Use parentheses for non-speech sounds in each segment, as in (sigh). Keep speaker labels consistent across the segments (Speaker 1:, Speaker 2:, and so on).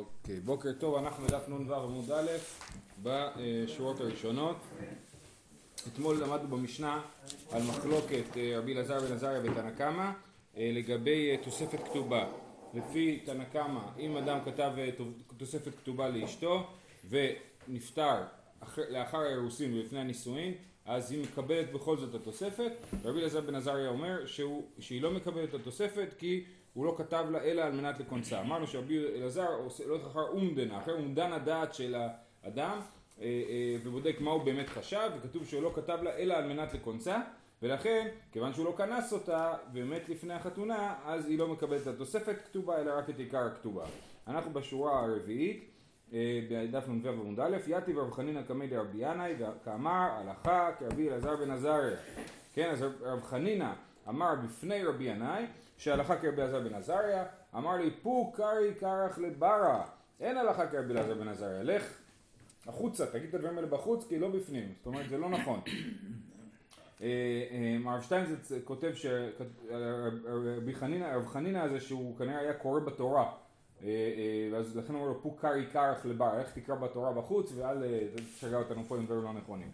Speaker 1: אוקיי, בוקר טוב, אנחנו בדף נ"ו עמוד א' בשורות הראשונות. אתמול למדנו במשנה על מחלוקת אה, רבי אלעזר בן עזריה ותנא קמא אה, לגבי אה, תוספת כתובה. לפי תנא קמא, אם אדם כתב תוספת כתובה לאשתו ונפטר לאחר האירוסין ולפני הנישואין, אז היא מקבלת בכל זאת את התוספת. רבי אלעזר בן עזריה אומר שהוא, שהיא לא מקבלת את התוספת כי הוא לא כתב לה אלא על מנת לקונצה. אמרנו שרבי אלעזר הולך אחר אומדנה, אחר אומדן הדעת של האדם אה, אה, ובודק מה הוא באמת חשב וכתוב שהוא לא כתב לה אלא על מנת לקונצה ולכן כיוון שהוא לא כנס אותה ומת לפני החתונה אז היא לא מקבלת את התוספת כתובה אלא רק את עיקר הכתובה. אנחנו בשורה הרביעית אה, בדף נ"ו עמוד א', יתיב רב חנינא קמי דרבי ינאי כאמר הלכה כרבי אלעזר בן עזריה. כן, אז רב חנינא אמר בפני רבי ינאי שהלכה כרבי אלעזר בן עזריה, אמר לי פו קרי קרח לברה, אין הלכה כרבי אלעזר בן עזריה, לך החוצה, תגיד את הדברים האלה בחוץ כי לא בפנים, זאת אומרת זה לא נכון. אה, אה, הרב שטיינזץ כותב הרב חנינא הזה שהוא כנראה היה קורא בתורה אה, אז לכן הוא אומר לו קרי קרח לבר, איך תקרא בתורה בחוץ ואל תשגע אותנו פה עם דברים לא נכונים.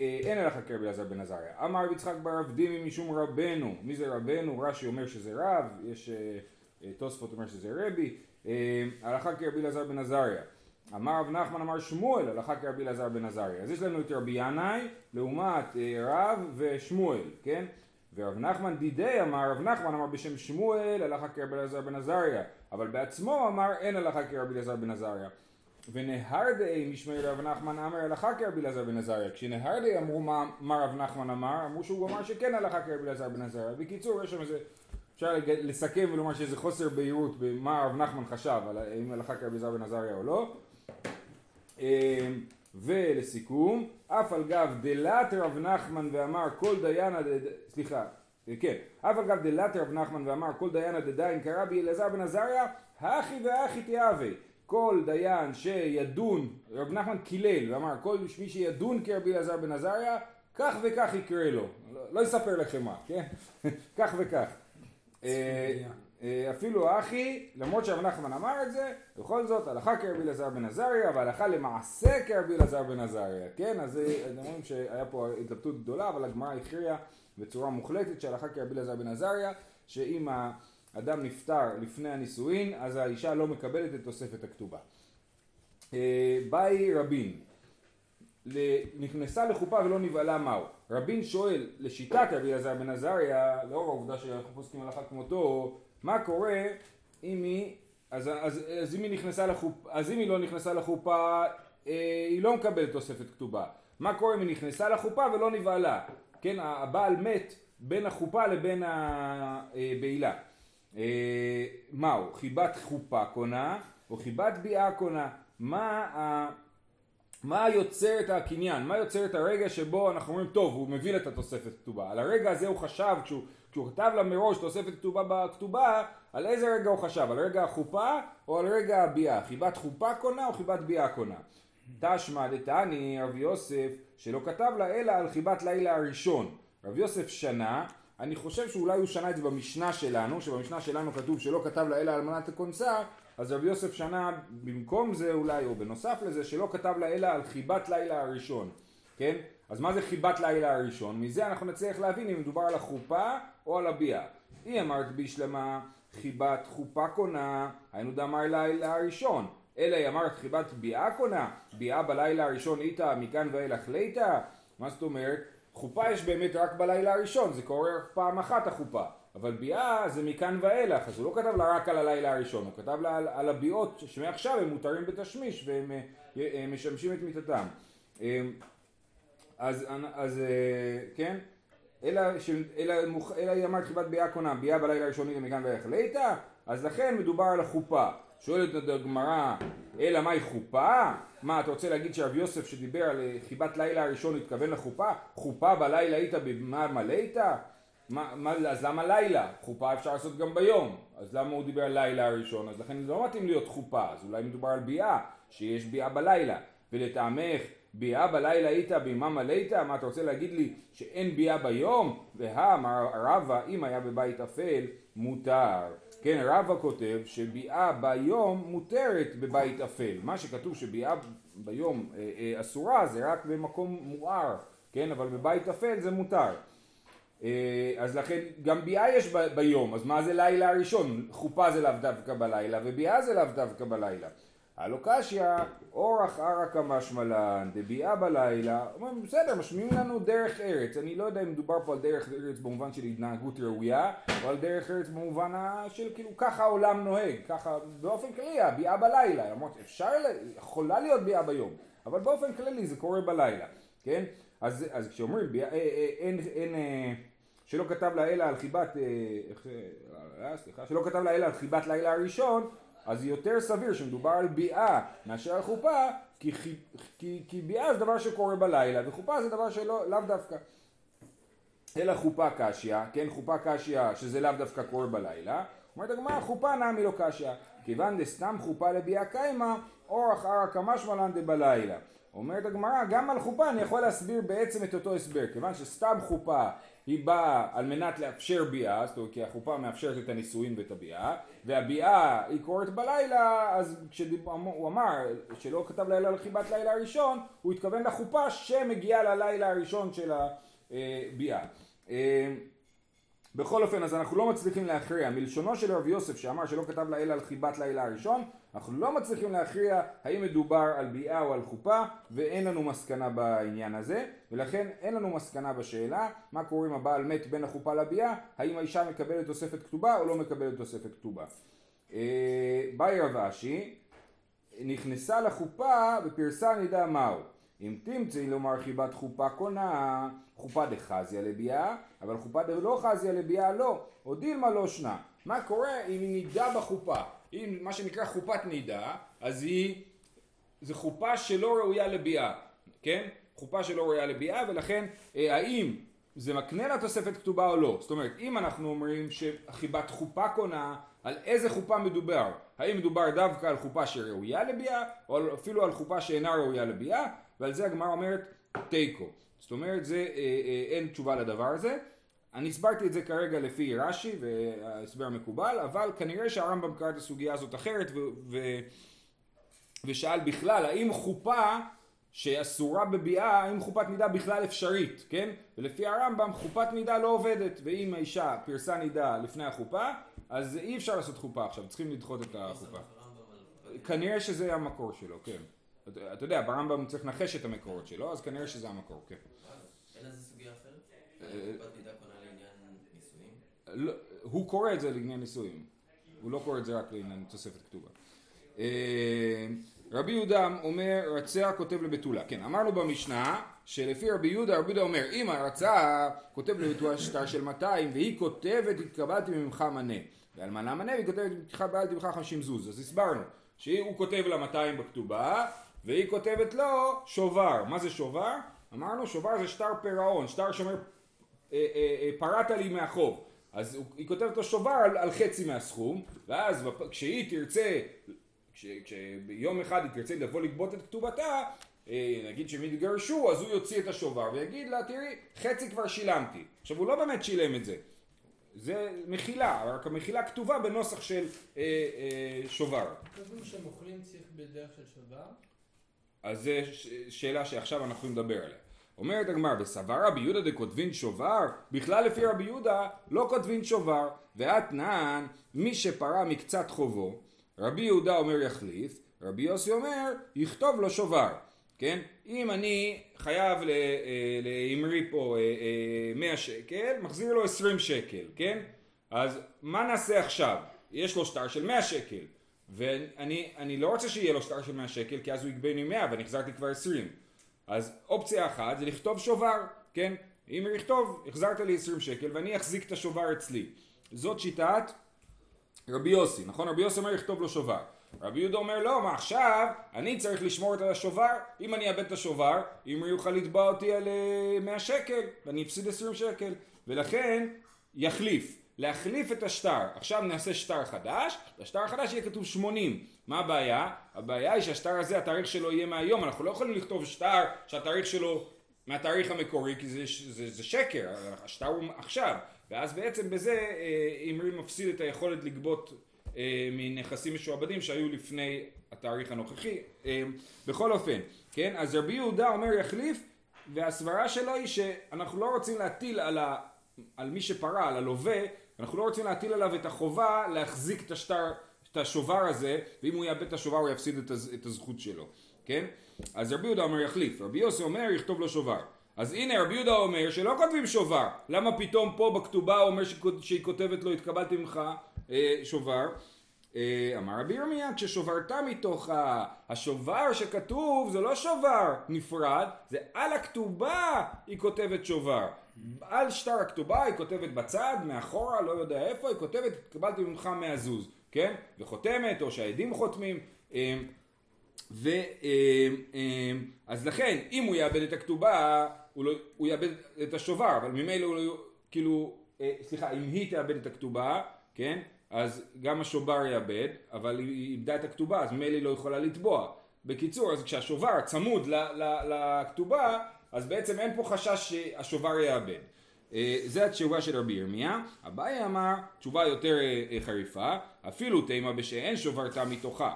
Speaker 1: אין הלכה כרבי בן עזריה. אמר רבי יצחק בר עבדימי משום רבנו. מי זה רבנו? רש"י אומר שזה רב, יש אה, אה, תוספות אומר שזה רבי. אה, הלכה כרבי אלעזר בן עזריה. אמר רב נחמן אמר שמואל הלכה כרבי אלעזר בן עזריה. אז יש לנו את רבי ינאי לעומת רב ושמואל, כן? ורב נחמן דידי אמר, רב נחמן אמר בשם שמואל הלכה כרבי אלעזר בן עזריה, אבל בעצמו אמר אין הלכה כרבי אלעזר בן עזריה. ונהרדאי משמי רב נחמן אמר הלכה כרבי אלעזר בן עזריה. כשנהרדאי אמרו מה, רב נחמן אמר אמרו שהוא אמר שכן הלכה כרבי אלעזר בן עזריה. בקיצור יש שם איזה אפשר לסכם ולומר שזה חוסר בהירות במה רב נחמן חשב על האם הלכה כרבי אלעזר בן עזריה או לא. אמ, ולסיכום אף על גב דלת רב נחמן ואמר כל דיינה סליחה כן. אף על גב דלת רב נחמן ואמר כל דיינה דדיין כרבי אלעזר בן עזריה הכי והכי תיאווה כל דיין שידון, רב נחמן קילל ואמר כל מי שידון כרבי אלעזר בן עזריה כך וכך יקרה לו, לא, לא יספר לכם מה, כן? (laughs) כך וכך. אה, אה, אפילו אחי, למרות שרב נחמן אמר את זה, בכל זאת הלכה כרבי אלעזר בן עזריה והלכה למעשה כרבי אלעזר בן עזריה, כן? אז אתם רואים שהיה פה התלבטות גדולה, אבל הגמרא הכריעה בצורה מוחלטת שהלכה כרבי אלעזר בן עזריה, שאם אדם נפטר לפני הנישואין, אז האישה לא מקבלת את תוספת הכתובה. אה, באי רבין, נכנסה לחופה ולא נבהלה מהו. רבין שואל, לשיטת רבי אלעזר בן עזריה, לאור העובדה שאנחנו פוסקים הלכה כמותו, מה קורה אם היא, אז, אז, אז אם היא נכנסה לחופה, אז אם היא לא נכנסה לחופה, אה, היא לא מקבלת תוספת כתובה. מה קורה אם היא נכנסה לחופה ולא נבהלה? כן, הבעל מת בין החופה לבין הבעילה. אה, מהו? חיבת חופה קונה או חיבת ביאה קונה? מה. מה יוצר את הקניין? מה יוצר את הרגע שבו אנחנו אומרים טוב הוא מביא את התוספת כתובה? על הרגע הזה הוא חשב כשהוא, כשהוא כתב לה מראש תוספת כתובה בכתובה על איזה רגע הוא חשב? על רגע החופה או על רגע הביאה? חיבת חופה קונה או חיבת ביאה קונה? תשמע דתני רב יוסף שלא כתב לה אלא על חיבת לילה הראשון רב יוסף שנה אני חושב שאולי הוא שנה את זה במשנה שלנו, שבמשנה שלנו כתוב שלא כתב לה אלא אלמנת הקונצה, אז רבי יוסף שנה במקום זה אולי, או בנוסף לזה, שלא כתב לה אלא על חיבת לילה הראשון, כן? אז מה זה חיבת לילה הראשון? מזה אנחנו נצליח להבין אם מדובר על החופה או על הביאה. היא אמרת בישלמה חיבת חופה קונה, היינו דאמר לילה הראשון. אלא היא אמרת חיבת ביאה קונה, ביאה בלילה הראשון איתה מכאן ואילך ליתה? מה זאת אומרת? חופה יש באמת רק בלילה הראשון, זה קורה רק פעם אחת החופה. אבל ביאה זה מכאן ואילך, אז הוא לא כתב לה רק על הלילה הראשון, הוא כתב לה על, על הביאות שמעכשיו הם מותרים בתשמיש והם הם אה, משמשים את מיתתם. אה, אז, אז אה, כן, אלא, ש, אלא, אלא היא אמרת חיבת ביאה קונה, ביאה בלילה הראשוני ומכאן ואילך ליתה, אז לכן מדובר על החופה. שואלת הגמרא, אלא מהי חופה? מה, אתה רוצה להגיד שרב יוסף שדיבר על אה, חיבת לילה הראשון התכוון לחופה? חופה בלילה היית במה מלא? מה, אז למה לילה? חופה אפשר לעשות גם ביום, אז למה הוא דיבר על לילה הראשון? אז לכן זה לא מתאים להיות חופה, אז אולי מדובר על ביאה, שיש ביאה בלילה. ולטעמך, ביאה בלילה היית במה מלא איתה? מה אתה רוצה להגיד לי שאין ביאה ביום? והא, אמר רבא, אם היה בבית אפל, מותר. כן, רבא כותב שביאה ביום מותרת בבית אפל. מה שכתוב שביאה ביום אה, אה, אסורה זה רק במקום מואר, כן, אבל בבית אפל זה מותר. אה, אז לכן גם ביאה יש ב, ביום, אז מה זה לילה הראשון? חופה זה לאו דווקא בלילה וביאה זה לאו דווקא בלילה. הלא קשיא אורח ערא כמשמלן דביאה בלילה, אומרים בסדר משמיעים לנו דרך ארץ, אני לא יודע אם מדובר פה על דרך ארץ במובן של התנהגות ראויה, או על דרך ארץ במובן של כאילו ככה העולם נוהג, ככה באופן כללי הביאה בלילה, למרות אפשר, יכולה להיות ביאה ביום, אבל באופן כללי זה קורה בלילה, כן? אז, אז כשאומרים ביאה, אה, אה, אין, אין, אין שלא כתב לה אלא על חיבת, סליחה, שלא כתב לה אלא על חיבת לילה הראשון אז יותר סביר שמדובר על ביאה מאשר על חופה, כי, כי, כי ביאה זה דבר שקורה בלילה, וחופה זה דבר שלא, לאו דווקא. אלא חופה קשיא, כן, חופה קשיא שזה לאו דווקא קורה בלילה, אומרת הגמרא חופה נמי לא קשיא, כיוון דסתם חופה לביאה קיימא, אורח ערא כמשמלן דבלילה. אומרת הגמרא, גם על חופה אני יכול להסביר בעצם את אותו הסבר, כיוון שסתם חופה היא באה על מנת לאפשר ביאה, זאת אומרת כי החופה מאפשרת את הנישואין ואת הביאה, והביאה היא קורית בלילה, אז כשהוא אמר שלא כתב לילה על חיבת לילה הראשון, הוא התכוון לחופה שמגיעה ללילה הראשון של הביאה. בכל אופן, אז אנחנו לא מצליחים להכריע. מלשונו של רב יוסף שאמר שלא כתב לילה על חיבת לילה הראשון, אנחנו לא מצליחים להכריע האם מדובר על ביאה או על חופה, ואין לנו מסקנה בעניין הזה, ולכן אין לנו מסקנה בשאלה מה קורה אם הבעל מת בין החופה לביאה, האם האישה מקבלת תוספת כתובה או לא מקבלת תוספת כתובה. אה, באי רב אשי, נכנסה לחופה ופרסה נידה מהו. אם תמצאי לומר חיבת חופה קונה, חופה דחזיה לביאה, אבל חופה דלא חזיה לביאה לא, או דילמה לא שנה. מה קורה אם היא נידה בחופה? אם מה שנקרא חופת נידה, אז היא, זה חופה שלא ראויה לביאה, כן? חופה שלא ראויה לביאה, ולכן אה, האם זה מקנה לה תוספת כתובה או לא? זאת אומרת, אם אנחנו אומרים שחיבת חופה קונה, על איזה חופה מדובר? האם מדובר דווקא על חופה שראויה לביאה, או אפילו על חופה שאינה ראויה לביאה? ועל זה הגמרא אומרת תיקו. זאת אומרת, זה, אה, אה, אין תשובה לדבר הזה. אני הסברתי את זה כרגע לפי רש"י וההסבר מקובל, אבל כנראה שהרמב"ם קרא את הסוגיה הזאת אחרת ו- ו- ושאל בכלל האם חופה שאסורה בביאה, האם חופת נידה בכלל אפשרית, כן? ולפי הרמב"ם חופת נידה לא עובדת, ואם האישה פרסה נידה לפני החופה, אז אי אפשר לעשות חופה עכשיו, צריכים לדחות את החופה. כנראה שזה המקור שלו, כן. אתה יודע, ברמב"ם צריך לנחש את המקורות שלו, אז כנראה שזה המקור, כן.
Speaker 2: אין לזה סוגיה אחרת?
Speaker 1: אה,
Speaker 2: נישואים?
Speaker 1: לא, הוא קורא את זה לעניין נישואים, הוא לא קורא את זה רק לעניין תוספת כתובה. אה, רבי יהודה אומר רצה כותב לבתולה, כן אמרנו במשנה שלפי רבי יהודה רבי יהודה אומר אם הרצה כותב לבתולה שטר של 200 והיא כותבת התקבלתי ממך מנה ואלמנה מנה והיא כותבת התקבלתי ממך 50 זוז אז הסברנו שהוא כותב לה 200 בכתובה והיא כותבת לו שובר מה זה שובר? אמרנו שובר זה שטר פירעון שטר שאומר אה, אה, אה, פרעת לי מהחוב אז היא כותבת לו שובר על, על חצי מהסכום ואז כשהיא תרצה כשיום אחד היא תרצה לבוא לגבות את כתובתה, נגיד שהם יתגרשו, אז הוא יוציא את השובר ויגיד לה, תראי, חצי כבר שילמתי. עכשיו הוא לא באמת שילם את זה. זה מחילה, רק המחילה כתובה בנוסח של אה, אה, שובר.
Speaker 3: כתוב שמוכרים צריך בדרך של שובר?
Speaker 1: אז זו שאלה שעכשיו אנחנו נדבר עליה. אומרת הגמר, וסבר רבי יהודה דכותבין שובר, בכלל לפי רבי יהודה לא כותבין שובר, ואתנן מי שפרה מקצת חובו רבי יהודה אומר יחליף, רבי יוסי אומר יכתוב לו שובר, כן? אם אני חייב לאמרי פה 100 אה, שקל, מחזיר לו 20 שקל, כן? אז מה נעשה עכשיו? יש לו שטר של 100 שקל, ואני לא רוצה שיהיה לו שטר של 100 שקל, כי אז הוא יגבה לי 100 ואני החזרתי כבר 20. אז אופציה אחת זה לכתוב שובר, כן? אם יכתוב, החזרת לי 20 שקל ואני אחזיק את השובר אצלי. זאת שיטת רבי יוסי, נכון? רבי יוסי אומר לכתוב לו שובר. רבי יהודה אומר לא, מה עכשיו? אני צריך לשמור את השובר, אם אני אאבד את השובר, אם הוא יוכל לתבע אותי על 100 אה, שקל, ואני אפסיד 20 שקל, ולכן יחליף. להחליף את השטר, עכשיו נעשה שטר חדש, בשטר החדש יהיה כתוב 80, מה הבעיה? הבעיה היא שהשטר הזה התאריך שלו יהיה מהיום, אנחנו לא יכולים לכתוב שטר שהתאריך שלו מהתאריך המקורי כי זה, זה, זה שקר, השטר הוא עכשיו, ואז בעצם בזה אה, אמרי מפסיד את היכולת לגבות אה, מנכסים משועבדים שהיו לפני התאריך הנוכחי. אה, בכל אופן, כן, אז רבי יהודה אומר יחליף, והסברה שלו היא שאנחנו לא רוצים להטיל על, ה, על מי שפרע, על הלווה, אנחנו לא רוצים להטיל עליו את החובה להחזיק את השטר, את השובר הזה, ואם הוא יאבד את השובר הוא יפסיד את, הז, את הזכות שלו, כן? אז רבי יהודה אומר יחליף, רבי יוסי אומר יכתוב לו שובר. אז הנה רבי יהודה אומר שלא כותבים שובר, למה פתאום פה בכתובה הוא אומר שהיא כותבת לו התקבלתי ממך אה, שובר? אה, אמר רבי ירמיה כששוברת מתוך השובר שכתוב זה לא שובר נפרד זה על הכתובה היא כותבת שובר על שטר הכתובה היא כותבת בצד מאחורה לא יודע איפה היא כותבת התקבלתי ממך מהזוז כן וחותמת או שהעדים חותמים אה, ו, אז לכן אם הוא יאבד את הכתובה הוא, לא, הוא יאבד את השובר אבל ממילא הוא לא כאילו סליחה אם היא תאבד את הכתובה כן אז גם השובר יאבד, אבל היא איבדה את הכתובה, אז ממילא היא לא יכולה לתבוע. בקיצור, אז כשהשובר צמוד לכתובה, אז בעצם אין פה חשש שהשובר יאבד. אה, זה התשובה של רבי ירמיה. אביי אמר תשובה יותר אה, אה, חריפה, אפילו תימה בשאין שוברתה מתוכה.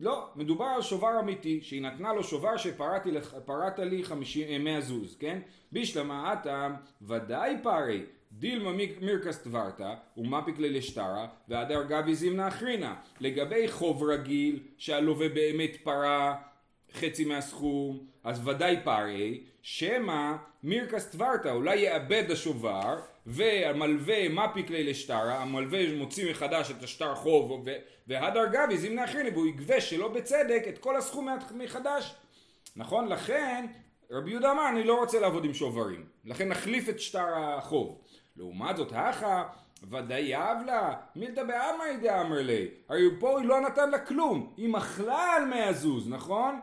Speaker 1: לא, מדובר על שובר אמיתי, שהיא נתנה לו שובר שפרעת לי חמישים, מאה זוז, כן? בישלמה עתה ודאי פרי, דילמה מירקס טברתא ומפיק ללשטרה והדר גבי זימנה אחרינה לגבי חוב רגיל שהלווה באמת פרה חצי מהסכום אז ודאי פרי שמא מירקס טברתא אולי יאבד השובר והמלווה מפיק ללשטרה המלווה מוציא מחדש את השטר חוב והדר גבי זימנה אחרינה והוא יגבה שלא בצדק את כל הסכום מחדש. נכון? לכן רבי יהודה אמר אני לא רוצה לעבוד עם שוברים. לכן נחליף את שטר החוב. לעומת זאת, הכה ודאי אבלה, מילתא באמרי דאמר לי, הרי פה היא לא נתן לה כלום, היא מחלה על מאה זוז, נכון?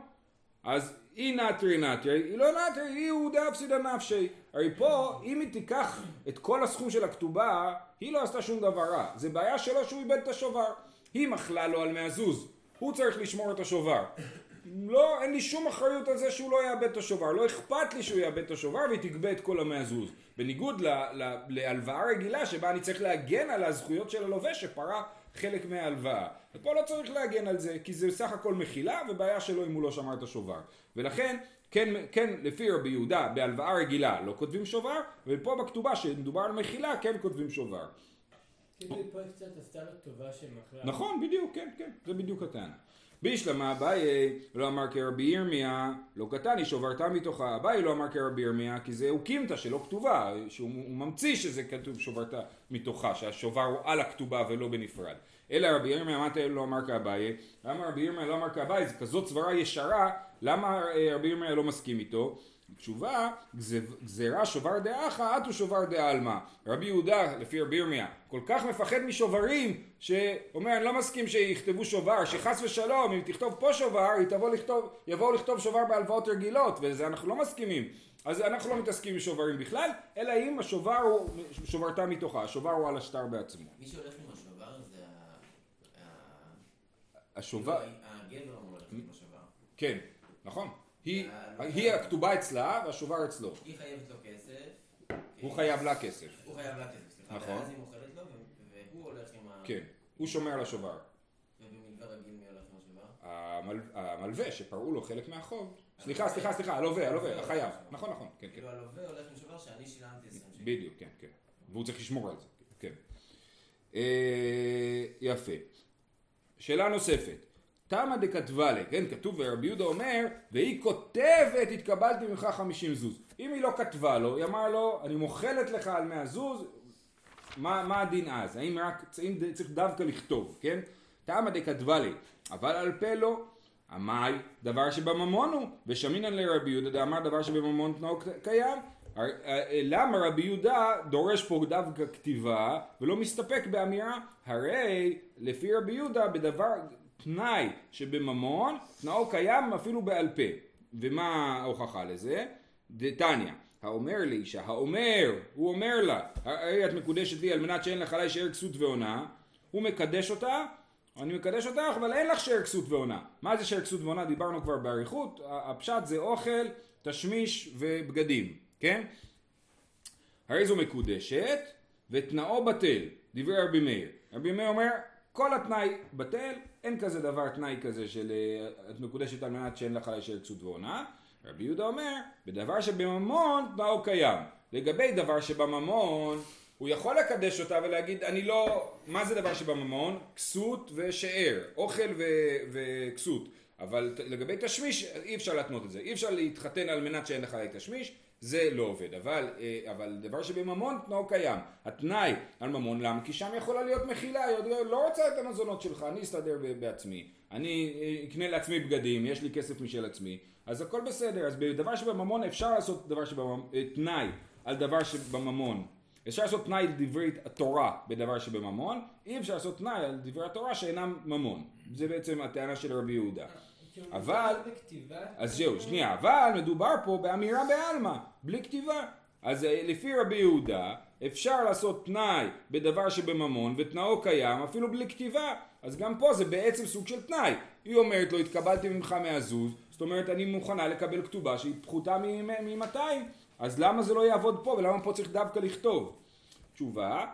Speaker 1: אז היא נטרי נטרי, היא לא נטרי, היא יהודה אפסידה נפשי. הרי פה, אם היא תיקח את כל הסכום של הכתובה, היא לא עשתה שום דבר רע. זה בעיה שלו שהוא איבד את השובר. היא מחלה לו על מאה זוז, הוא צריך לשמור את השובר. לא, אין לי שום אחריות על זה שהוא לא יאבד את השובר, לא אכפת לי שהוא יאבד את השובר והיא תגבה את כל המאה זוז. בניגוד להלוואה רגילה שבה אני צריך להגן על הזכויות של הלווה שפרה חלק מההלוואה. ופה לא צריך להגן על זה, כי זה סך הכל מחילה ובעיה שלו אם הוא לא שמר את השובר. ולכן, כן, כן לפי רבי יהודה, בהלוואה רגילה לא כותבים שובר, ופה בכתובה שמדובר על מחילה כן כותבים שובר.
Speaker 3: כאילו פה קצת עשתה לו טובה שמכרה.
Speaker 1: נכון, בדיוק, כן, כן, זה בדיוק הטענה. בישלמה אביי לא אמר כרבי ירמיה, לא קטני שוברתה מתוכה, אביי לא אמר כרבי ירמיה, כי זה אוקימתא שלא כתובה, שהוא ממציא שזה כתוב שוברתה מתוכה, שהשובר הוא על הכתובה ולא בנפרד. אלא רבי ירמיה אמרת לא אמר כאביי, למה רבי ירמיה לא אמר כאביי, זה כזאת סברה ישרה, למה אה, רבי ירמיה לא מסכים איתו? תשובה, גזירה שובר דאחה, אטו שובר דעלמא. רבי יהודה, לפי רבי ירמיה, כל כך מפחד משוברים, שאומר, אני לא מסכים שיכתבו שובר, שחס ושלום, אם תכתוב פה שובר, יבואו לכתוב, יבוא לכתוב שובר בהלוואות רגילות, וזה אנחנו לא מסכימים. אז אנחנו לא מתעסקים עם שוברים בכלל, אלא אם השובר הוא, שוברתה מתוכה, השובר הוא על השטר בעצמו.
Speaker 2: מי שהולך עם השובר זה
Speaker 1: השובר...
Speaker 2: הגבר אמור עם השובר.
Speaker 1: כן, נכון. היא, הכתובה אצלה והשובר אצלו.
Speaker 2: היא חייבת לו כסף.
Speaker 1: הוא חייב לה כסף.
Speaker 2: הוא חייב לה כסף, סליחה.
Speaker 1: נכון.
Speaker 2: ואז היא מוכרת לו והוא הולך עם ה...
Speaker 1: כן, הוא שומר על השובר.
Speaker 2: ובמלווה רגיל מי הולך עם השובר?
Speaker 1: המל- המלווה שפרעו לו חלק מהחוב. סליחה, סליחה, סליחה, הלווה, הלווה, החייב. נכון, נכון, כן, כן.
Speaker 2: כאילו הלווה הולך עם שובר שאני שילמתי 20 שקל.
Speaker 1: בדיוק, כן, כן. והוא צריך לשמור על זה, כן. אה, יפה. שאלה נוספת. תמא דכתבה לה, כן, כתוב ורבי יהודה אומר, והיא כותבת התקבלתי ממך חמישים זוז. אם היא לא כתבה לו, היא אמרה לו, אני מוחלת לך על מאה זוז, מה, מה הדין אז? האם רק, האם צריך דווקא לכתוב, כן? תמא דכתבה לה, אבל על פה לא. עמאי, דבר שבממון הוא, ושמינן לרבי יהודה דאמר דבר שבממון תנאו קיים. אה, למה רבי יהודה דורש פה דווקא כתיבה ולא מסתפק באמירה? הרי לפי רבי יהודה בדבר תנאי שבממון תנאו קיים אפילו בעל פה. ומה ההוכחה לזה? דתניא, האומר לאישה, האומר, הוא אומר לה, הרי את מקודשת לי על מנת שאין לך עליי שאר כסות ועונה, הוא מקדש אותה, אני מקדש אותך, אבל אין לך שאר כסות ועונה. מה זה שאר כסות ועונה? דיברנו כבר באריכות, הפשט זה אוכל, תשמיש ובגדים, כן? הרי זו מקודשת, ותנאו בטל, דברי רבי מאיר. רבי מאיר אומר, כל התנאי בטל, אין כזה דבר תנאי כזה של אה, את מקודשת על מנת שאין לך להישאר כסות והונאה. רבי יהודה אומר, בדבר שבממון תנאו קיים. לגבי דבר שבממון, הוא יכול לקדש אותה ולהגיד, אני לא, מה זה דבר שבממון? כסות ושאר, אוכל ו- וכסות. אבל לגבי תשמיש אי אפשר להתנות את זה, אי אפשר להתחתן על מנת שאין לך תשמיש, זה לא עובד, אבל, אה, אבל דבר שבממון תנאו קיים, התנאי על ממון למה? כי שם יכולה להיות מחילה, היא לא רוצה את המזונות שלך, אני אסתדר בעצמי, אני אה, אקנה לעצמי בגדים, יש לי כסף משל עצמי, אז הכל בסדר, אז בדבר שבממון אפשר לעשות דבר שבממון, אה, תנאי על דבר שבממון, אפשר לעשות תנאי לדברי התורה בדבר שבממון, אי אפשר לעשות תנאי על דברי התורה שאינם ממון, זה בעצם הטענה של רבי יהודה. אבל- אז זהו, שנייה, אבל מדובר פה באמירה בעלמא, בלי כתיבה. אז אה, לפי רבי יהודה, אפשר לעשות תנאי בדבר שבממון, ותנאו קיים אפילו בלי כתיבה. אז גם פה זה בעצם סוג של תנאי. היא אומרת לו, התקבלתי ממך מהזוז, זאת אומרת, אני מוכנה לקבל כתובה שהיא פחותה מ-200. אז למה זה לא יעבוד פה, ולמה פה צריך דווקא לכתוב? תשובה,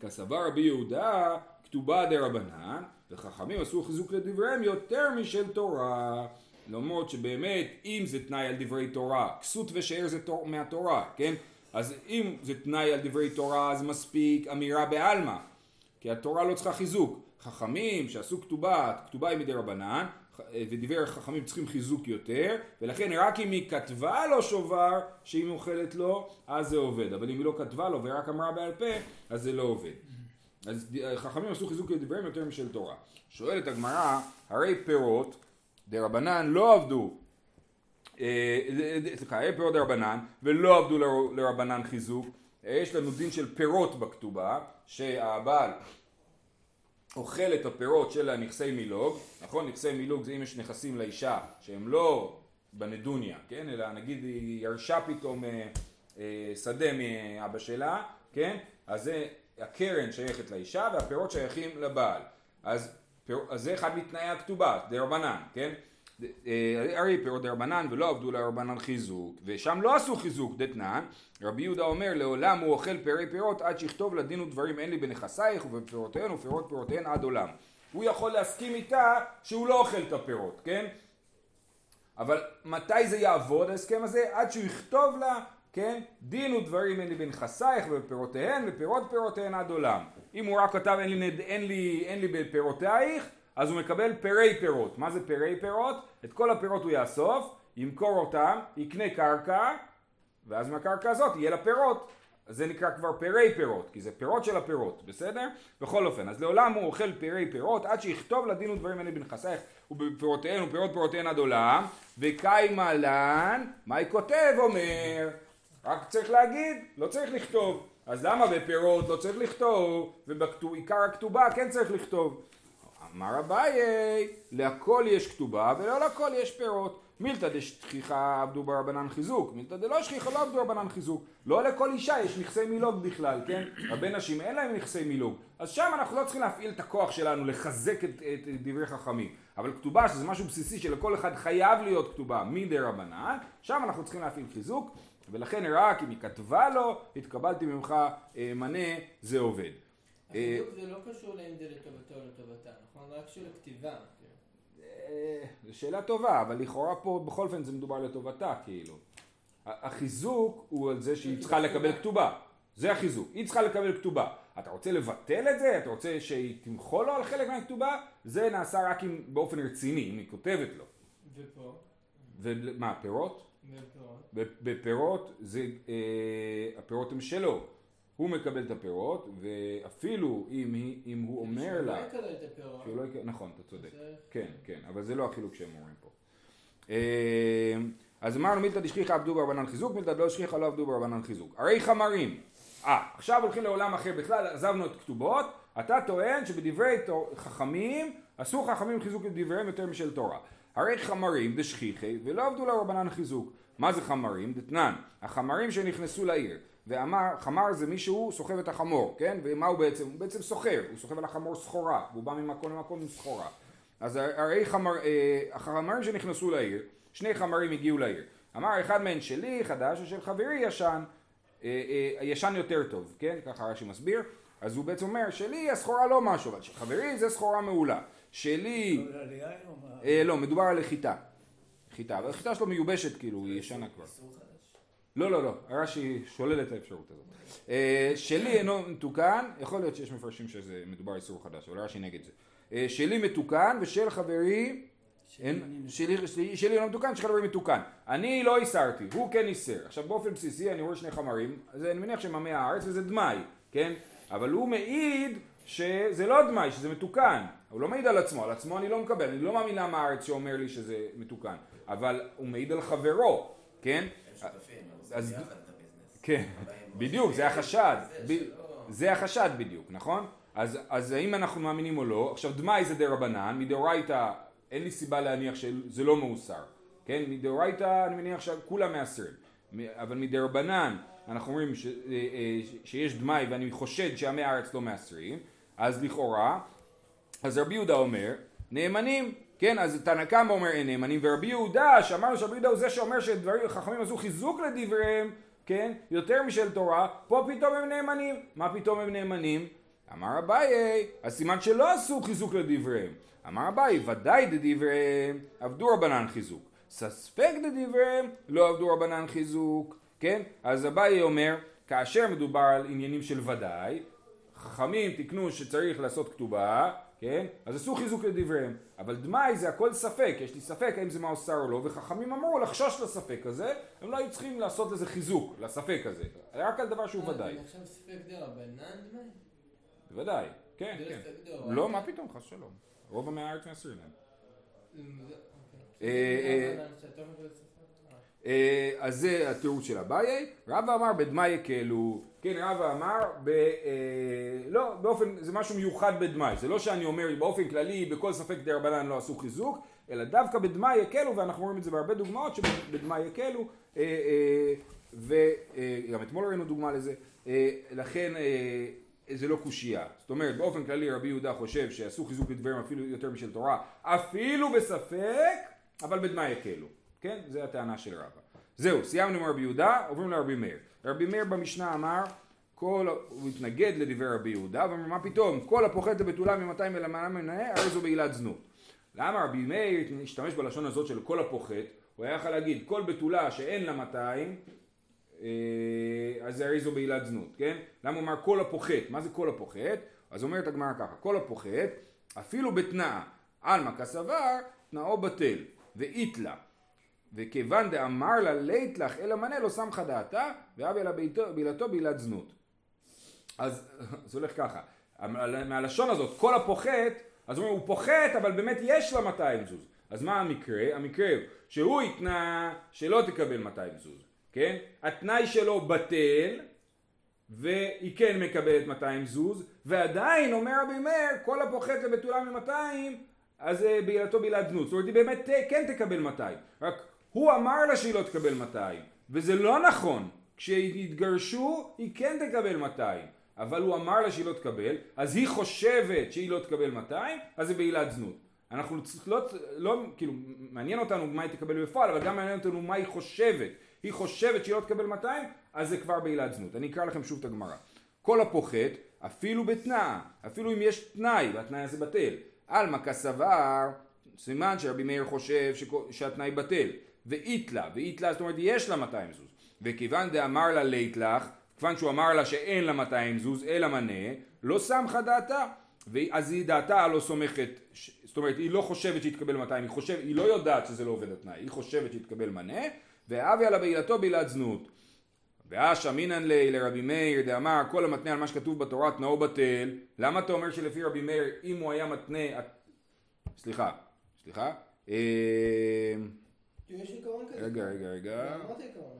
Speaker 1: כסבר רבי יהודה, כתובה דה רבנן, וחכמים עשו חיזוק לדבריהם יותר משל תורה. למרות שבאמת, אם זה תנאי על דברי תורה, כסות ושאר זה תור, מהתורה, כן? אז אם זה תנאי על דברי תורה, אז מספיק אמירה בעלמא, כי התורה לא צריכה חיזוק. חכמים שעשו כתובה, כתובה היא מדי רבנן, ודברי חכמים צריכים חיזוק יותר, ולכן רק אם היא כתבה לו שובר שהיא מוכלת לו, אז זה עובד. אבל אם היא לא כתבה לו ורק אמרה בעל פה, אז זה לא עובד. אז חכמים עשו חיזוק לדבריהם יותר משל תורה. שואלת הגמרא, הרי פירות דרבנן לא עבדו, אה, סליחה, הרי פירות דרבנן ולא עבדו לר- לרבנן חיזוק. יש לנו דין של פירות בכתובה, שהבעל אוכל את הפירות של הנכסי מילוג, נכון? נכסי מילוג זה אם יש נכסים לאישה שהם לא בנדוניה, כן? אלא נגיד היא ירשה פתאום אה, אה, שדה מאבא שלה, כן? אז זה הקרן שייכת לאישה והפירות שייכים לבעל. אז, פיר, אז זה אחד מתנאי הכתובה, דרבנן, כן? אה, הרי פירות דרבנן ולא עבדו לרבנן חיזוק, ושם לא עשו חיזוק דתנן, רבי יהודה אומר לעולם הוא אוכל פירי פירות עד שיכתוב לדין ודברים אין לי בנכסייך ובפירותיהן ופירות פירותיהן עד עולם. הוא יכול להסכים איתה שהוא לא אוכל את הפירות, כן? אבל מתי זה יעבוד ההסכם הזה? עד שהוא יכתוב לה, כן? דין ודברים אין לי בנכסייך ובפירותיהן ופירות פירותיהן עד עולם. אם הוא רק כתב אין לי, נד- אין לי, אין לי בפירותייך, אז הוא מקבל פירי פירות. מה זה פירי פירות? את כל הפירות הוא יאסוף, ימכור אותם, יקנה קרקע, ואז מהקרקע הזאת יהיה לה פירות. זה נקרא כבר פירי פירות, כי זה פירות של הפירות, בסדר? בכל אופן, אז לעולם הוא אוכל פירי פירות עד שיכתוב לדין ודברים האלה בנכסייך ובפירותיהן ופירות פירותיהן עד עולם וקיימה לן, מה היא כותב אומר? רק צריך להגיד, לא צריך לכתוב. אז למה בפירות לא צריך לכתוב ובעיקר הכתובה כן צריך לכתוב? אמר אביי, להכל יש כתובה ולא לכל יש פירות. מילתא דשכיחה עבדו ברבנן חיזוק, מילתא דלא שכיחה לא עבדו ברבנן חיזוק. לא לכל אישה יש נכסי מילוג בכלל, כן? הרבה נשים אין להם נכסי מילוג. אז שם אנחנו לא צריכים להפעיל את הכוח שלנו לחזק את, את, את דברי חכמים. אבל כתובה שזה משהו בסיסי שלכל אחד חייב להיות כתובה מדי רבנן, שם אנחנו צריכים להפעיל חיזוק, ולכן רק אם היא כתבה לו, התקבלתי ממך אה, מנה, זה עובד. אה,
Speaker 3: החיזוק זה לא קשור לאם זה לטובתו או לטובתה, נכון? רק של הכתיבה. כן.
Speaker 1: אה, זו שאלה טובה, אבל לכאורה פה בכל אופן זה מדובר לטובתה, כאילו. החיזוק הוא על זה שהיא צריכה לקבל כתובה. זה החיזוק. היא צריכה לקבל כתובה. אתה רוצה לבטל את זה? אתה רוצה שהיא תמחול לו על חלק מהכתובה? זה נעשה רק אם, באופן רציני, אם היא כותבת לו.
Speaker 3: ופה,
Speaker 1: ומה, פירות? בפירות זה, אה, הפירות הם שלו. הוא מקבל את הפירות, ואפילו אם, היא, אם הוא אומר
Speaker 3: שהוא
Speaker 1: לה...
Speaker 3: לא יקבל את הפירות.
Speaker 1: שהוא לא יקבל, נכון, אתה צודק. כן, כן, אבל זה לא החילוק שהם אומרים פה. אה, אז אמרנו מילתא דשכיחא עבדו ברבנן חיזוק, מילתא דלא שכיחא לא עבדו ברבנן חיזוק. הרי חמרים. אה, עכשיו הולכים לעולם אחר בכלל, עזבנו את כתובות, אתה טוען שבדברי חכמים, עשו חכמים חיזוק לדבריהם יותר משל תורה. הרי חמרים דשכיחי ולא עבדו לרבנן חיזוק. מה זה חמרים? דתנן. החמרים שנכנסו לעיר. ואמר, חמר זה מישהו סוחב את החמור, כן? ומה הוא בעצם? הוא בעצם סוחר, הוא סוחב על החמור סחורה, והוא בא ממקום למקום עם סחורה. אז הרי חמר, אה, החמרים שנכנסו לעיר, שני חמרים הגיעו לעיר. אמר אחד מהם שלי חדש ושל חברי ישן. אה, אה, הישן יותר טוב, כן? ככה רש"י מסביר. אז הוא בעצם אומר, שלי הסחורה לא משהו, אבל של חברי זה סחורה מעולה. שלי...
Speaker 4: לא?
Speaker 1: אה, לא, מדובר על חיטה. חיטה, אבל החיטה שלו מיובשת כאילו, היא ישנה כבר. לא, לא, לא, הרש"י שולל את האפשרות הזאת. אה, שלי אינו מתוקן, יכול להיות שיש מפרשים שזה מדובר איסור חדש, אבל הרש"י נגד זה. אה, שלי מתוקן ושל חברי, שלי, אינו מתוקן, של חברי מתוקן. אני לא איסרתי, הוא כן איסר. עכשיו באופן בסיסי אני רואה שני חמרים, אז אני מניח שהם עמי הארץ וזה דמאי, כן? אבל הוא מעיד שזה לא דמאי, שזה מתוקן. הוא לא מעיד על עצמו, על עצמו אני לא מקבל, אני לא מאמין לעם הארץ שאומר לי שזה מתוקן. אבל הוא מעיד על חברו, כן?
Speaker 2: הם שותפים,
Speaker 1: אז-. כן, בדיוק, זה החשד.
Speaker 2: זה
Speaker 1: החשד בדיוק, נכון? אז, אז האם אנחנו מאמינים או לא? עכשיו דמאי זה דה רבנן, מדאורייתא אין לי סיבה להניח שזה לא מאוסר, כן? מדאורייתא אני מניח שכולם מאסרים, אבל מדה רבנן אנחנו אומרים ש, אה, אה, שיש דמאי ואני חושד שעמי הארץ לא מאסרים, אז לכאורה, אז רבי יהודה אומר, נאמנים, כן, אז תנא קמא אומר אין נאמנים, ורבי יהודה, שאמרנו שרבי יהודה הוא זה שאומר שדברים חכמים עשו חיזוק לדבריהם, כן, יותר משל תורה, פה פתאום הם נאמנים, מה פתאום הם נאמנים? אמר אביי, אז סימן שלא עשו חיזוק לדבריהם. אמר אביי, ודאי דדבריהם עבדו רבנן חיזוק. ספק דדבריהם לא עבדו רבנן חיזוק, כן? אז אביי אומר, כאשר מדובר על עניינים של ודאי, חכמים תיקנו שצריך לעשות כתובה, כן? אז עשו חיזוק לדבריהם. אבל דמאי זה הכל ספק, יש לי ספק האם זה מאוסר או לא, וחכמים אמרו לחשוש לספק הזה, הם לא היו צריכים לעשות לזה חיזוק, לספק הזה. רק על דבר שהוא
Speaker 3: אה,
Speaker 1: ודאי.
Speaker 3: נחשב ספק דרבנן דמי?
Speaker 1: בוודאי, כן, כן. לא, מה פתאום, חס שלום. רוב עמי הארץ מאסרים אז זה התירוץ של אביי. רבא אמר בדמאי יקלו. כן, רבא אמר, ב, אה, לא, באופן, זה משהו מיוחד בדמאי. זה לא שאני אומר באופן כללי, בכל ספק די רבנן לא עשו חיזוק, אלא דווקא בדמאי יקלו, ואנחנו רואים את זה בהרבה דוגמאות שבדמאי יקלו, אה, אה, וגם אתמול ראינו דוגמה לזה. אה, לכן אה, זה לא קושייה. זאת אומרת, באופן כללי רבי יהודה חושב שעשו חיזוק לדברים אפילו יותר משל תורה, אפילו בספק, אבל בדמאי יקלו. כן? זה הטענה של רבא. זהו, סיימנו עם רבי יהודה, עוברים לרבי מאיר. רבי מאיר במשנה אמר, כל, הוא התנגד לדברי רבי יהודה, ואמר מה פתאום, כל הפוחת לבתולה ממתי מלמעלה מנאה, הרי זו בעילת זנות. למה רבי מאיר השתמש בלשון הזאת של כל הפוחת, הוא היה יכול להגיד כל בתולה שאין לה 200, אה, אז הרי זו בעילת זנות, כן? למה הוא אמר כל הפוחת? מה זה כל הפוחת? אז אומרת הגמרא ככה, כל הפוחת, אפילו בתנאה, עלמא כסבר, תנאו בטל, ואיתלה. וכיוון דאמר לה לית לך אלא מנה לא סמכה דעתה, ואבי לה ביתו- בעילתו בעילת זנות. אז (laughs) זה הולך ככה, מהלשון הזאת, כל הפוחת, אז אומרים הוא פוחת אבל באמת יש לה 200 זוז. אז מה המקרה? המקרה הוא שהוא התנה שלא תקבל 200 זוז, כן? התנאי שלו בטל והיא כן מקבלת 200 זוז ועדיין אומר רבי מאיר כל הפוחת לבתולה מ-200 אז אה, בעילתו בעילת זנות. זאת אומרת היא באמת אה, כן תקבל 200 רק הוא אמר לה שהיא לא תקבל 200 וזה לא נכון כשיתגרשו היא כן תקבל 200 אבל הוא אמר לה שהיא לא תקבל אז היא חושבת שהיא לא תקבל 200 אז זה בעילת זנות אנחנו לא, לא, כאילו, מעניין אותנו מה היא תקבל בפועל, אבל גם מעניין אותנו מה היא חושבת. היא חושבת שהיא לא תקבל 200, אז זה כבר בעילת זנות. אני אקרא לכם שוב את הגמרא. כל הפוחת, אפילו בתנאה, אפילו אם יש תנאי, והתנאי הזה בטל. עלמא כסבר, סימן שרבי מאיר חושב שכו- שהתנאי בטל. ואיתלה, ואיתלה זאת אומרת יש לה 200 זוז. וכיוון דאמר לה לית לך, כיוון שהוא אמר לה שאין לה 200 זוז, אלא מנה, לא סמכה דעתה. ואז היא דעתה לא סומכת, זאת אומרת היא לא חושבת שהיא תקבל 200, היא, חושב, היא לא יודעת שזה לא עובד התנאי, היא חושבת שהיא תקבל מנה, והאבי עלה בעילתו בעילת זנות. ואש אמינן לי לרבי מאיר דאמר כל המתנה על מה שכתוב בתורה תנאו בטל, למה אתה אומר שלפי רבי מאיר אם הוא היה מתנה, סליחה, סליחה, אה,
Speaker 3: יש עיקרון כזה.
Speaker 1: רגע רגע רגע,
Speaker 3: אמרתי עיקרון.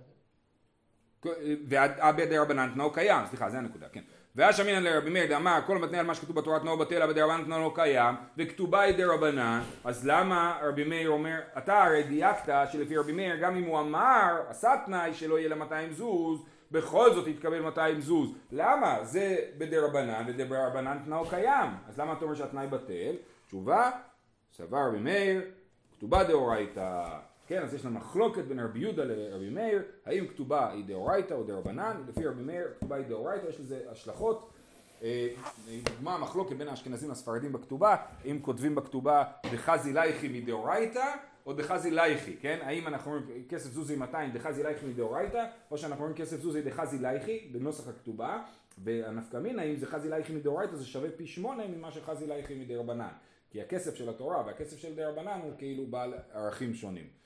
Speaker 1: ואבי דרבנן תנאו קיים, סליחה זה הנקודה, כן. ואז אמינן לרבי מאיר דאמר כל המתנה על מה שכתוב בתורה תנאו בטל אבי דרבנן תנאו לא קיים וכתובה היא דרבנן אז למה רבי מאיר אומר אתה הרי דייקת שלפי רבי מאיר גם אם הוא אמר עשה תנאי שלא יהיה לה 200 זוז בכל זאת יתקבל 200 זוז. למה? זה בדרבנן ודרבנן תנאו קיים. אז למה אתה אומר שהתנאי בטל? תשובה סבר רבי מאיר כתובה דאורייתא כן, אז יש לנו מחלוקת בין רבי יהודה לרבי מאיר, האם כתובה היא דאורייתא או דרבנן, לפי רבי מאיר כתובה היא דאורייתא, יש לזה השלכות. אה, דוגמה מחלוקת בין האשכנזים לספרדים בכתובה, אם כותבים בכתובה דחזי לייכי מדאורייתא או דחזי לייכי, כן? האם אנחנו אומרים כסף זוזי 200 דחזי לייכי מדאורייתא או שאנחנו אומרים כסף זוזי דחזי לייכי בנוסח הכתובה והנפקא מינה אם זה חזי לייכי מדאורייתא זה שווה פי שמונה ממה שחזי לייכי מדרבנן כי הכסף של התורה והכסף של דרבנן הוא כאילו בעל ערכים שונים.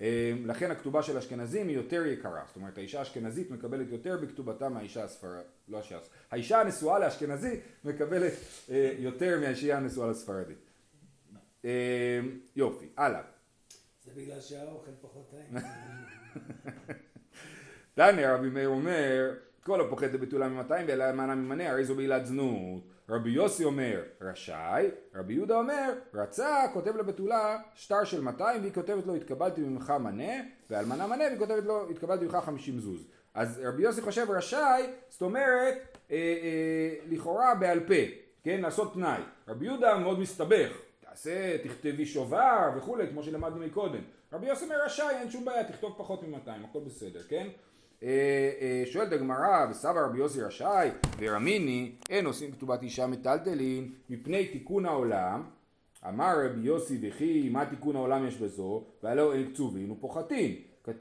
Speaker 1: אה, לכן הכתובה של אשכנזים היא יותר יקרה, זאת אומרת האישה האשכנזית מקבלת יותר בכתובתה מהאישה הספרדית, לא האישה, האישה הנשואה לאשכנזי מקבלת אה, יותר מהאישה הנשואה לספרדית. אה, יופי, הלאה.
Speaker 4: זה בגלל שהאוכל פחות טעים. (laughs)
Speaker 1: דני רבי מאיר אומר כל הפוחד לבתולה ממאתיים ואלמנה ממנה הרי זו בעילת זנות. רבי יוסי אומר רשאי, רבי יהודה אומר רצה כותב לבתולה שטר של 200 והיא כותבת לו התקבלתי ממך מנה ואלמנה מנה והיא כותבת לו התקבלתי ממך 50 זוז. אז רבי יוסי חושב רשאי זאת אומרת אה, אה, לכאורה בעל פה כן לעשות תנאי. רבי יהודה מאוד מסתבך תעשה תכתבי שובר וכולי כמו שלמדנו מקודם. רבי יוסי אומר רשאי אין שום בעיה תכתוב פחות מ-200 הכל בסדר כן שואלת הגמרא, וסבא רבי יוסי רשאי, ורמיני, אין עושים כתובת אישה מטלטלין, מפני תיקון העולם. אמר רבי יוסי וכי, מה תיקון העולם יש בזו, והלא אין קצובין ופוחתין.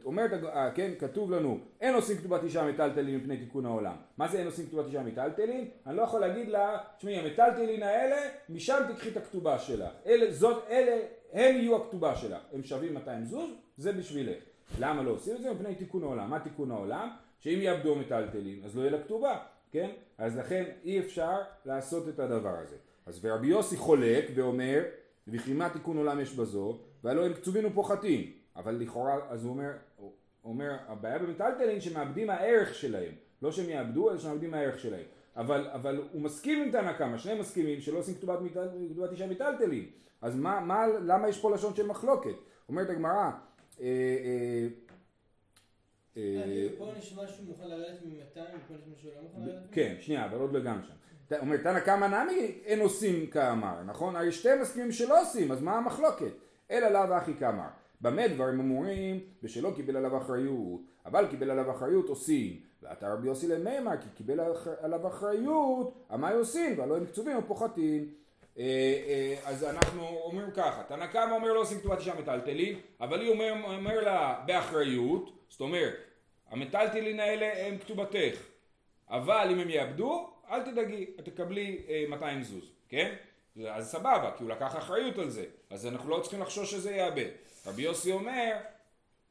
Speaker 1: אומרת, אה, כן, כתוב לנו, אין עושים כתובת אישה מטלטלין מפני תיקון העולם. מה זה אין עושים כתובת אישה מטלטלין? אני לא יכול להגיד לה, תשמעי, המטלטלין האלה, משם תקחי את הכתובה שלך. אלה, זאת, אלה, הם יהיו הכתובה שלך. הם שווים 200 זוז, זה בשבילך. למה לא עושים את זה? מפני תיקון העולם. מה תיקון העולם? שאם יאבדו מטלטלין, אז לא יהיה לה כתובה, כן? אז לכן אי אפשר לעשות את הדבר הזה. אז ורבי יוסי חולק ואומר, וכי מה תיקון עולם יש בזו, והלא הם קצובין ופוחתים. אבל לכאורה, אז הוא אומר, הוא אומר, הבעיה במטלטלין שמאבדים הערך שלהם. לא שהם יאבדו, אלא שמאבדים הערך שלהם. אבל, אבל הוא מסכים עם תנא קמא, שניהם מסכימים שלא עושים כתובת, מיטל, כתובת אישה מטלטלין. אז מה, מה, למה יש פה לשון של מחלוקת? אומרת הגמרא,
Speaker 3: פה נשמע שהוא מוכן לרדת מ-200 ופה נשמע שהוא לא מוכן לרדת מ-200?
Speaker 1: כן, שנייה, אבל עוד לא גם שם. אומר, תנא קמא נמי אין עושים כאמר, נכון? הרי שתי מסכימים שלא עושים, אז מה המחלוקת? אלא לאו אחי כאמר. במה דברים אמורים? ושלא קיבל עליו אחריות, אבל קיבל עליו אחריות עושים. ואתה רבי יוסי למימר, כי קיבל עליו אחריות, מה עושים? והלא הם קצובים או פוחתים. אה, אה, אז אנחנו אומרים ככה, תנא קמא אומר לא עושים כתובת אישה מטלטלין, אבל היא אומר, אומר לה באחריות, זאת אומרת, המטלטלין האלה הם כתובתך, אבל אם הם יאבדו, אל תדאגי, את תקבלי 200 זוז, כן? אז סבבה, כי הוא לקח אחריות על זה, אז אנחנו לא צריכים לחשוש שזה יאבד. רבי יוסי אומר,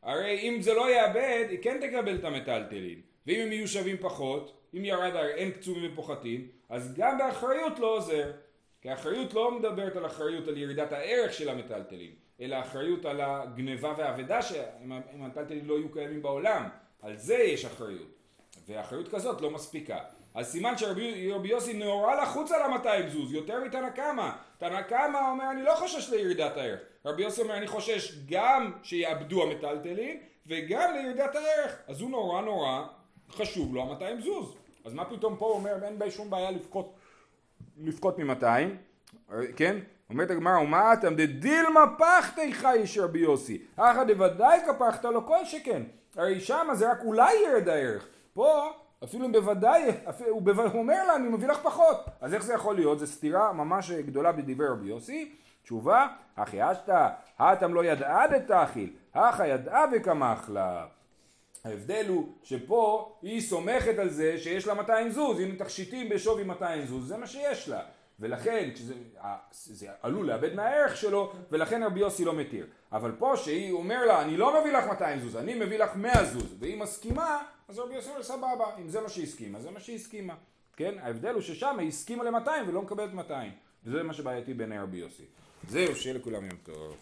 Speaker 1: הרי אם זה לא יאבד, היא כן תקבל את המטלטלין, ואם הם יהיו שווים פחות, אם ירד אין קצובים ופוחתים, אז גם באחריות לא עוזר. כי האחריות לא מדברת על אחריות על ירידת הערך של המטלטלים, אלא אחריות על הגניבה והאבדה שאם המטלטלים לא יהיו קיימים בעולם, על זה יש אחריות. ואחריות כזאת לא מספיקה. אז סימן שרבי יוסי נאורה לחוץ על המאתיים זוז, יותר מתנא קמא. תנא קמא אומר אני לא חושש לירידת הערך. רבי יוסי אומר אני חושש גם שיאבדו המטלטלים וגם לירידת הערך. אז הוא נורא נורא חשוב לו המאתיים זוז. אז מה פתאום פה הוא אומר אין בי שום בעיה לבכות לפחות ממאתיים, כן? אומרת הגמרא, ומה אתם? דדילמה פחתי חי איש רבי יוסי, אחא דוודאי כפחת לו כל שכן, הרי שמה זה רק אולי ירד הערך, פה אפילו אם בוודאי, הוא, אומר לה אני מביא לך פחות, אז איך זה יכול להיות? זו סתירה ממש גדולה בדברי רבי יוסי, תשובה, אחי אשתא, האטם לא ידעה דתאכיל, אחא ידעה וקמח לה. ההבדל הוא שפה היא סומכת על זה שיש לה 200 זוז, הנה תכשיטים בשווי 200 זוז, זה מה שיש לה. ולכן כשזה, זה עלול לאבד מהערך שלו, ולכן רבי יוסי לא מתיר. אבל פה שהיא אומר לה, אני לא מביא לך 200 זוז, אני מביא לך 100 זוז, והיא מסכימה, אז רבי יוסי אומר סבבה, אם זה מה שהיא הסכימה, זה מה שהיא הסכימה. כן? ההבדל הוא ששם היא הסכימה ל-200 ולא מקבלת 200. וזה מה שבעייתי בעיני רבי יוסי. זהו, שיהיה לכולם יום טוב.